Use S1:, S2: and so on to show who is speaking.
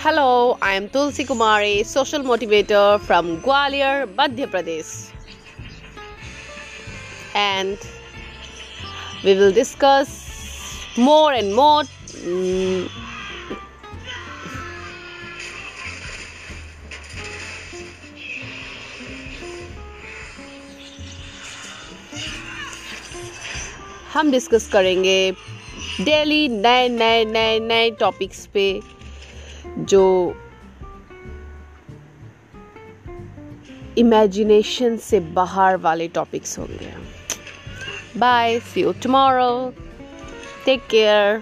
S1: Hello, I am Tulsi Kumari, social motivator from Gwalior, Madhya Pradesh. And we will discuss more and more mm, हम discuss करेंगे daily नए नए नए नए topics पे जो इमेजिनेशन से बाहर वाले टॉपिक्स होंगे bye see you tomorrow take care